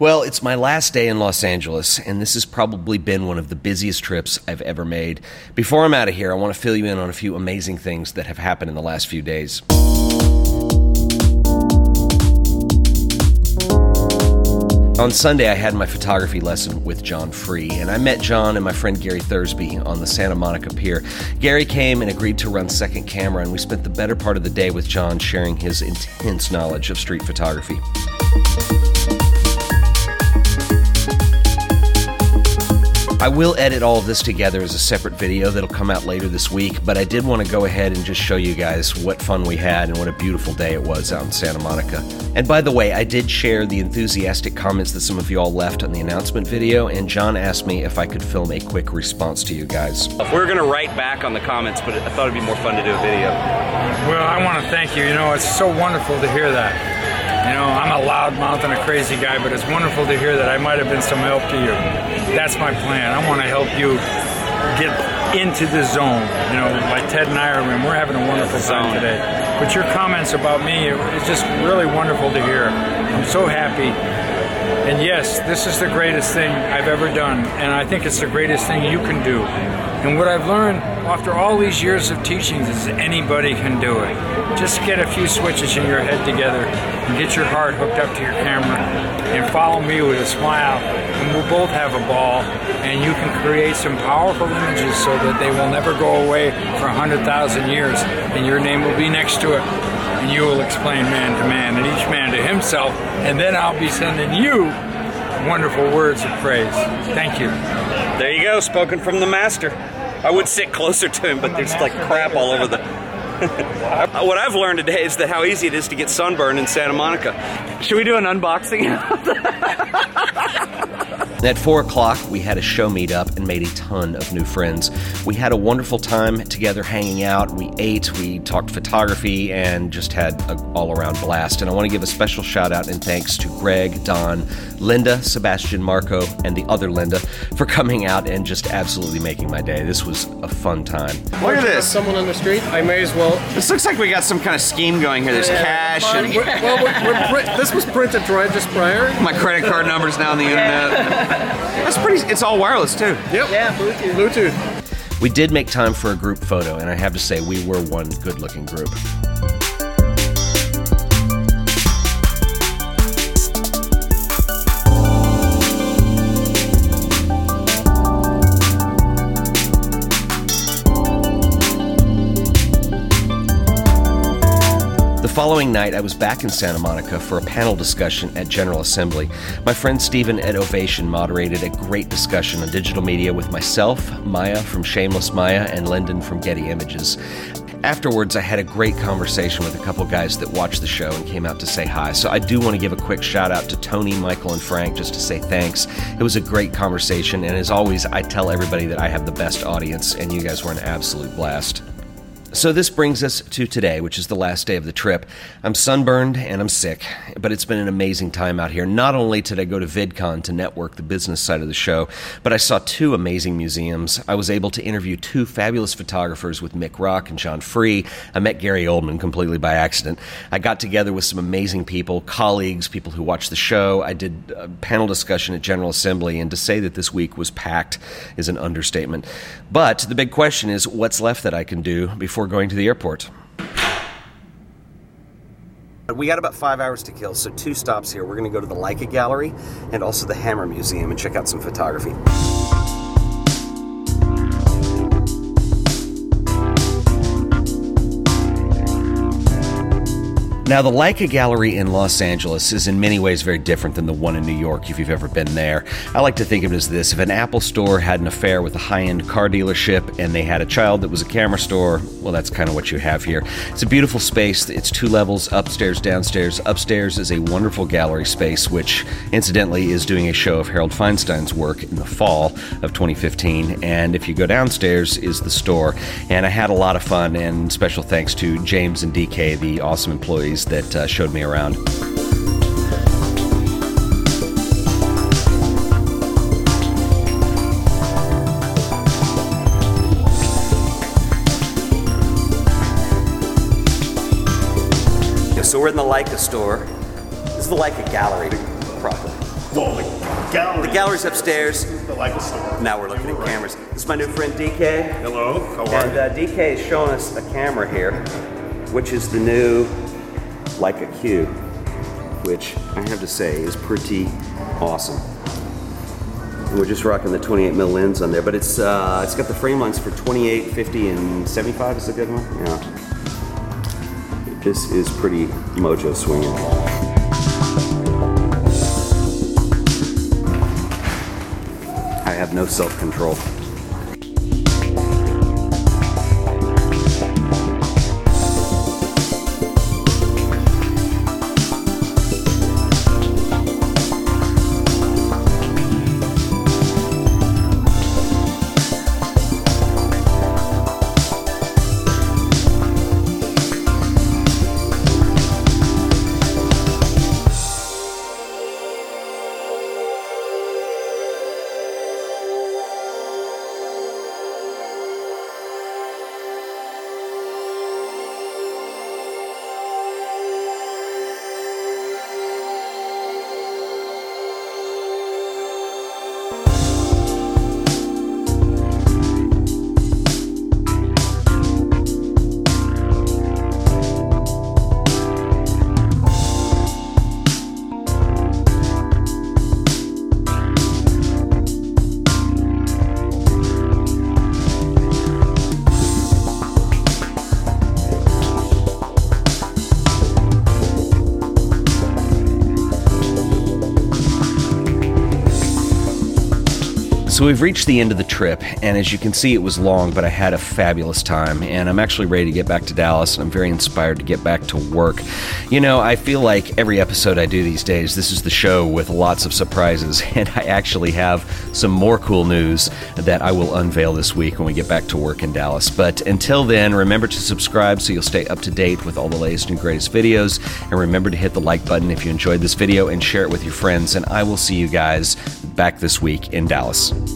Well, it's my last day in Los Angeles, and this has probably been one of the busiest trips I've ever made. Before I'm out of here, I want to fill you in on a few amazing things that have happened in the last few days. On Sunday, I had my photography lesson with John Free, and I met John and my friend Gary Thursby on the Santa Monica Pier. Gary came and agreed to run second camera, and we spent the better part of the day with John sharing his intense knowledge of street photography. I will edit all of this together as a separate video that'll come out later this week, but I did want to go ahead and just show you guys what fun we had and what a beautiful day it was out in Santa Monica. And by the way, I did share the enthusiastic comments that some of you all left on the announcement video, and John asked me if I could film a quick response to you guys. We are going to write back on the comments, but I thought it'd be more fun to do a video. Well, I want to thank you. You know, it's so wonderful to hear that. You know, I'm a loudmouth and a crazy guy, but it's wonderful to hear that I might have been some help to you. That's my plan. I want to help you get into the zone. You know, like Ted and I are, and we're having a wonderful time today. But your comments about me, it's just really wonderful to hear. I'm so happy. And yes, this is the greatest thing I've ever done, and I think it's the greatest thing you can do. And what I've learned after all these years of teaching is anybody can do it. Just get a few switches in your head together and get your heart hooked up to your camera and follow me with a smile and we'll both have a ball and you can create some powerful images so that they will never go away for 100,000 years and your name will be next to it and you will explain man to man and each man to himself and then I'll be sending you wonderful words of praise. Thank you. There you go, spoken from the master. I would sit closer to him, but there's like crap all over the. what I've learned today is that how easy it is to get sunburn in Santa Monica. Should we do an unboxing? At 4 o'clock, we had a show meetup and made a ton of new friends. We had a wonderful time together hanging out. We ate, we talked photography, and just had an all around blast. And I want to give a special shout out and thanks to Greg, Don, Linda, Sebastian, Marco, and the other Linda for coming out and just absolutely making my day. This was a fun time. Look at this. Someone on the street, I may as well. This looks like we got some kind of scheme going here. There's cash and. We're, well, we're, we're, this was printed right just prior. My credit card number's now on the internet. That's pretty. It's all wireless too. Yep. Yeah, Bluetooth. Bluetooth. We did make time for a group photo, and I have to say, we were one good looking group. Following night, I was back in Santa Monica for a panel discussion at General Assembly. My friend Stephen at Ovation moderated a great discussion on digital media with myself, Maya from Shameless Maya, and Lyndon from Getty Images. Afterwards, I had a great conversation with a couple guys that watched the show and came out to say hi. So I do want to give a quick shout out to Tony, Michael, and Frank just to say thanks. It was a great conversation, and as always, I tell everybody that I have the best audience, and you guys were an absolute blast. So, this brings us to today, which is the last day of the trip. I'm sunburned and I'm sick, but it's been an amazing time out here. Not only did I go to VidCon to network the business side of the show, but I saw two amazing museums. I was able to interview two fabulous photographers with Mick Rock and John Free. I met Gary Oldman completely by accident. I got together with some amazing people, colleagues, people who watch the show. I did a panel discussion at General Assembly, and to say that this week was packed is an understatement. But the big question is what's left that I can do before before going to the airport. We got about five hours to kill, so two stops here. We're going to go to the Leica Gallery and also the Hammer Museum and check out some photography. Now, the Leica Gallery in Los Angeles is in many ways very different than the one in New York if you've ever been there. I like to think of it as this if an Apple store had an affair with a high end car dealership and they had a child that was a camera store, well, that's kind of what you have here. It's a beautiful space. It's two levels upstairs, downstairs. Upstairs is a wonderful gallery space, which incidentally is doing a show of Harold Feinstein's work in the fall of 2015. And if you go downstairs, is the store. And I had a lot of fun, and special thanks to James and DK, the awesome employees that uh, showed me around. So we're in the Leica store. This is the Leica gallery proper. gallery. The gallery's upstairs. The Leica store. Now we're looking at cameras. This is my new friend DK. Hello. How are And you? uh, DK is showing us a camera here, which is the new Leica Q, which I have to say is pretty awesome. We're just rocking the 28 mil lens on there, but it's uh, it's got the frame lengths for 28, 50, and 75 is a good one. Yeah. This is pretty mojo swinging. I have no self-control. So we've reached the end of the trip, and as you can see, it was long, but I had a fabulous time, and I'm actually ready to get back to Dallas, and I'm very inspired to get back to work. You know, I feel like every episode I do these days, this is the show with lots of surprises, and I actually have some more cool news that I will unveil this week when we get back to work in Dallas. But until then, remember to subscribe so you'll stay up to date with all the latest and greatest videos, and remember to hit the like button if you enjoyed this video and share it with your friends, and I will see you guys back this week in Dallas.